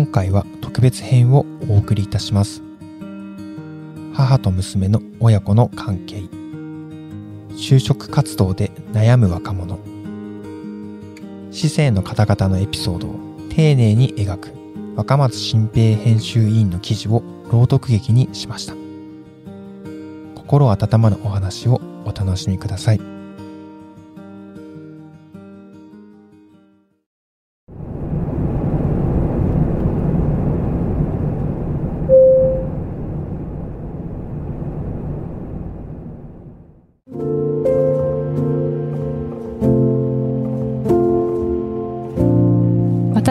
今回は特別編をお送りいたします。母と娘の親子の関係。就職活動で悩む若者。市政の方々のエピソードを丁寧に描く。若松新平編集委員の記事を朗読劇にしました。心温まるお話をお楽しみください。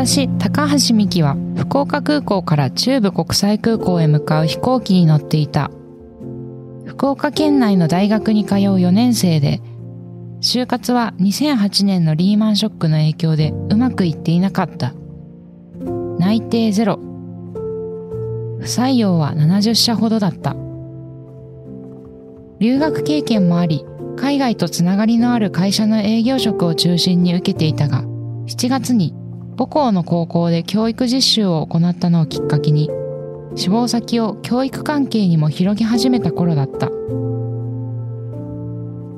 私高橋美希は福岡空港から中部国際空港へ向かう飛行機に乗っていた。福岡県内の大学に通う4年生で就活は2008年のリーマンショックの影響でうまくいっていなかった。内定ゼロ。不採用は70社ほどだった。留学経験もあり海外とつながりのある会社の営業職を中心に受けていたが7月に母校の高校で教育実習を行ったのをきっかけに志望先を教育関係にも広げ始めた頃だった。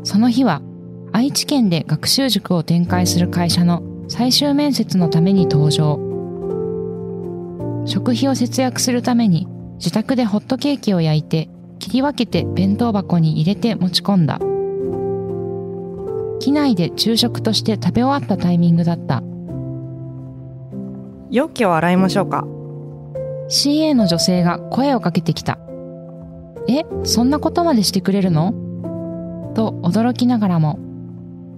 その日は愛知県で学習塾を展開する会社の最終面接のために登場。食費を節約するために自宅でホットケーキを焼いて切り分けて弁当箱に入れて持ち込んだ。機内で昼食として食べ終わったタイミングだった。容器を洗いましょうか CA の女性が声をかけてきた。え、そんなことまでしてくれるの？と驚きながらも、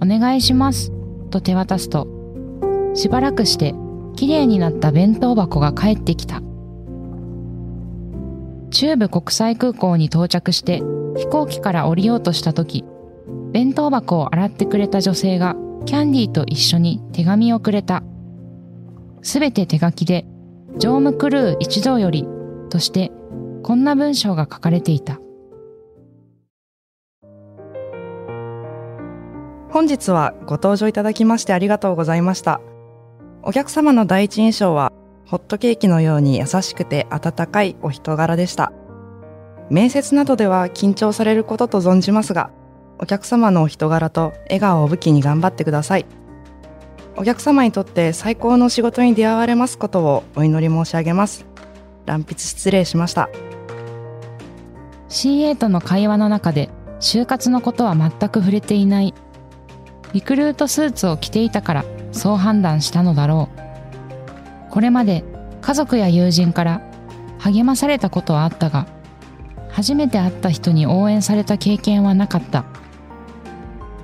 お願いします、と手渡すと、しばらくして綺麗になった弁当箱が帰ってきた。中部国際空港に到着して飛行機から降りようとした時、弁当箱を洗ってくれた女性がキャンディーと一緒に手紙をくれた。すべて手書きで、乗務クルー一同よりとして、こんな文章が書かれていた。本日はご登場いただきましてありがとうございました。お客様の第一印象は、ホットケーキのように優しくて温かいお人柄でした。面接などでは緊張されることと存じますが、お客様のお人柄と笑顔を武器に頑張ってください。お客様にとって最高の仕事に出会われますことをお祈り申し上げます。乱筆失礼しました。CA との会話の中で就活のことは全く触れていない。リクルートスーツを着ていたからそう判断したのだろう。これまで家族や友人から励まされたことはあったが、初めて会った人に応援された経験はなかった。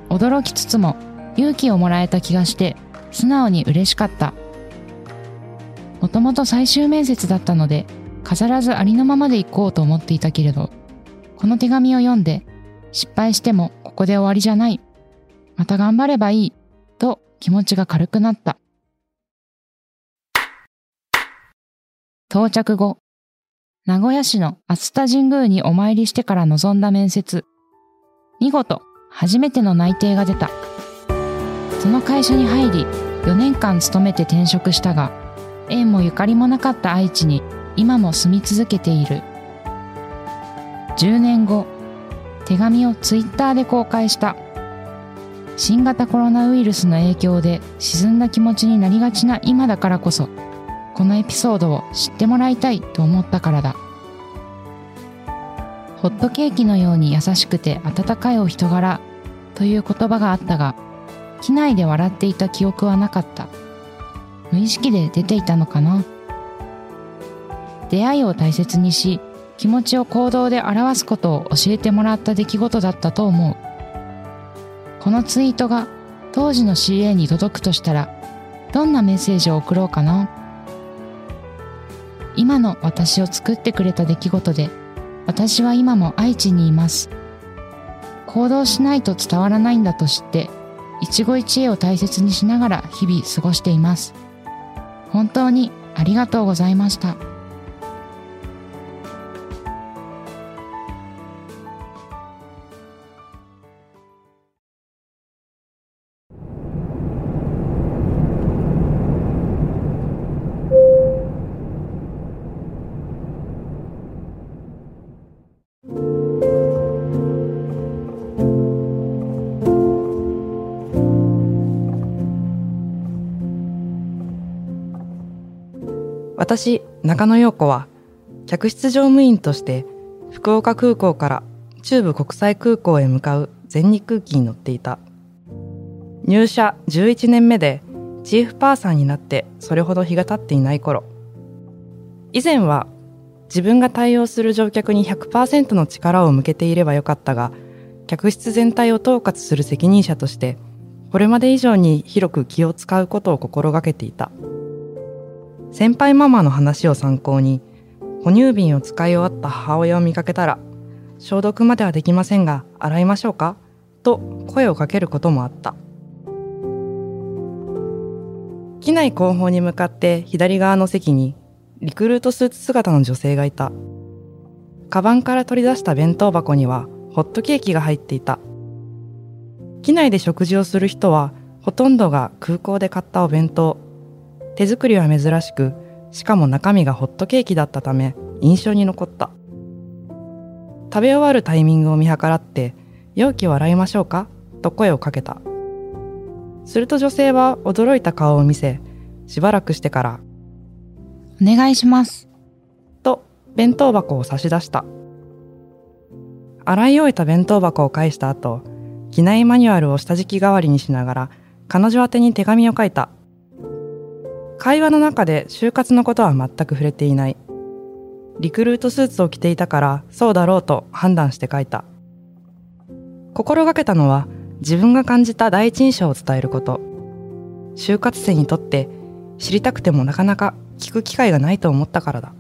驚きつつも勇気をもらえた気がして素直に嬉しかった。もともと最終面接だったので、飾らずありのままで行こうと思っていたけれど、この手紙を読んで、失敗してもここで終わりじゃない。また頑張ればいい。と気持ちが軽くなった。到着後、名古屋市の熱田神宮にお参りしてから臨んだ面接。見事、初めての内定が出た。その会社に入り4年間勤めて転職したが縁もゆかりもなかった愛知に今も住み続けている。10年後手紙をツイッターで公開した。新型コロナウイルスの影響で沈んだ気持ちになりがちな今だからこそこのエピソードを知ってもらいたいと思ったからだ。ホットケーキのように優しくて温かいお人柄という言葉があったが機内で笑っていた記憶はなかった。無意識で出ていたのかな？出会いを大切にし気持ちを行動で表すことを教えてもらった出来事だったと思う。このツイートが当時の CA に届くとしたらどんなメッセージを送ろうかな？今の私を作ってくれた出来事で私は今も愛知にいます。行動しないと伝わらないんだと知って一期一会を大切にしながら日々過ごしています。本当にありがとうございました。私、中野陽子は、客室乗務員として福岡空港から中部国際空港へ向かう全日空機に乗っていた。入社11年目でチーフパーサーになってそれほど日が経っていない頃、以前は自分が対応する乗客に100%の力を向けていればよかったが、客室全体を統括する責任者として、これまで以上に広く気を使うことを心がけていた。先輩ママの話を参考に、哺乳瓶を使い終わった母親を見かけたら、消毒まではできませんが、洗いましょうかと声をかけることもあった。機内後方に向かって左側の席にリクルートスーツ姿の女性がいた。カバンから取り出した弁当箱にはホットケーキが入っていた。機内で食事をする人はほとんどが空港で買ったお弁当。手作りは珍しく、しかも中身がホットケーキだったため印象に残った。食べ終わるタイミングを見計らって、容器を洗いましょうか？と声をかけた。すると女性は驚いた顔を見せ、しばらくしてからお願いします。と、弁当箱を差し出した。洗い終えた弁当箱を返した後、機内マニュアルを下敷き代わりにしながら、彼女宛てに手紙を書いた。会話の中で就活のことは全く触れていない。リクルートスーツを着ていたからそうだろうと判断して書いた。心がけたのは自分が感じた第一印象を伝えること。就活生にとって知りたくてもなかなか聞く機会がないと思ったからだ。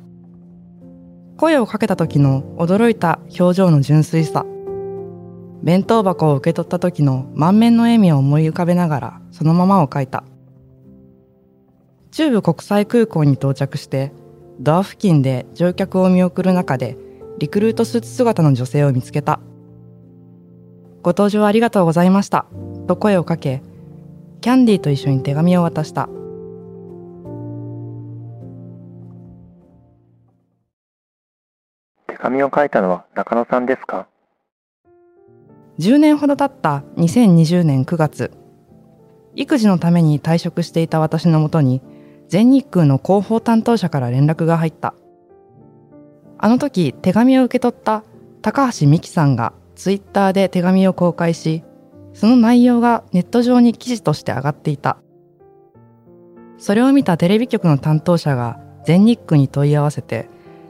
声をかけた時の驚いた表情の純粋さ。弁当箱を受け取った時の満面の笑みを思い浮かべながらそのままを書いた。中部国際空港に到着してドア付近で乗客を見送る中でリクルートスーツ姿の女性を見つけた。ご搭乗ありがとうございました。と声をかけ、キャンディーと一緒に手紙を渡した。紙を書いたのは中野さんですか ?10 年ほど経った2020年9月、育児のために退職していた私のもとに、全日空の広報担当者から連絡が入った。あの時、手紙を受け取った高橋美希さんがツイッターで手紙を公開し、その内容がネット上に記事として上がっていた。それを見たテレビ局の担当者が全日空に問い合わせて、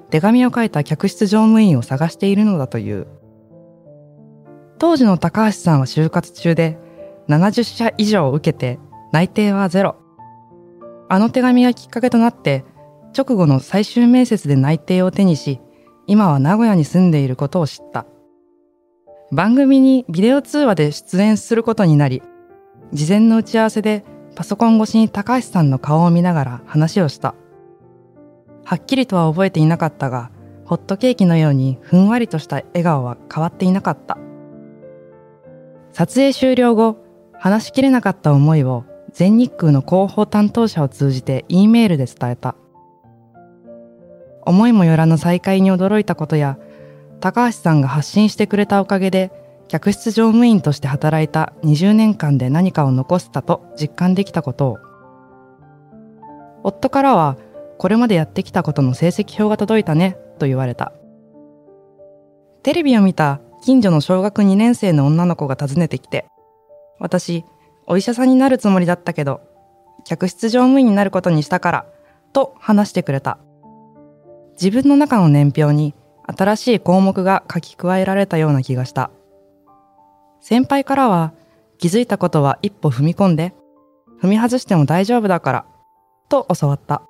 手紙を書いた客室乗務員を探しているのだという。当時の高橋さんは就活中で70社以上受けて内定はゼロ。あの手紙がきっかけとなって直後の最終面接で内定を手にし、今は名古屋に住んでいることを知った。番組にビデオ通話で出演することになり、事前の打ち合わせでパソコン越しに高橋さんの顔を見ながら話をした。はっきりとは覚えていなかったが、ホットケーキのようにふんわりとした笑顔は変わっていなかった。撮影終了後、話しきれなかった思いを全日空の広報担当者を通じて E メールで伝えた。思いもよらぬ再会に驚いたことや、高橋さんが発信してくれたおかげで、客室乗務員として働いた20年間で何かを残せたと実感できたことを。夫からは、これまでやってきたことの成績表が届いたね、と言われた。テレビを見た近所の小学2年生の女の子が訪ねてきて、私、お医者さんになるつもりだったけど、客室乗務員になることにしたから、と話してくれた。自分の中の年表に新しい項目が書き加えられたような気がした。先輩からは、気づいたことは一歩踏み込んで、踏み外しても大丈夫だから、と教わった。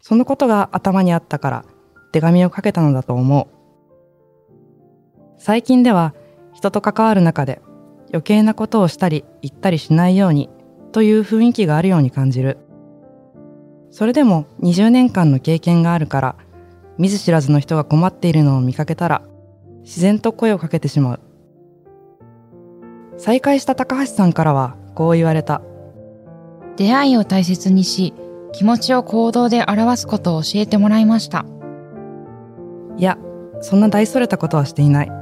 そのことが頭にあったから手紙をかけたのだと思う。最近では人と関わる中で余計なことをしたり言ったりしないようにという雰囲気があるように感じる。それでも20年間の経験があるから見ず知らずの人が困っているのを見かけたら自然と声をかけてしまう。再会した高橋さんからはこう言われた。出会いを大切にし気持ちを行動で表すことを教えてもらいました。いや、そんな大それたことはしていない。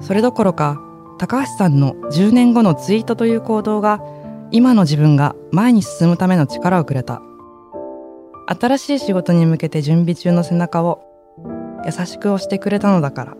それどころか、高橋さんの10年後のツイートという行動が、今の自分が前に進むための力をくれた。新しい仕事に向けて準備中の背中を優しく押してくれたのだから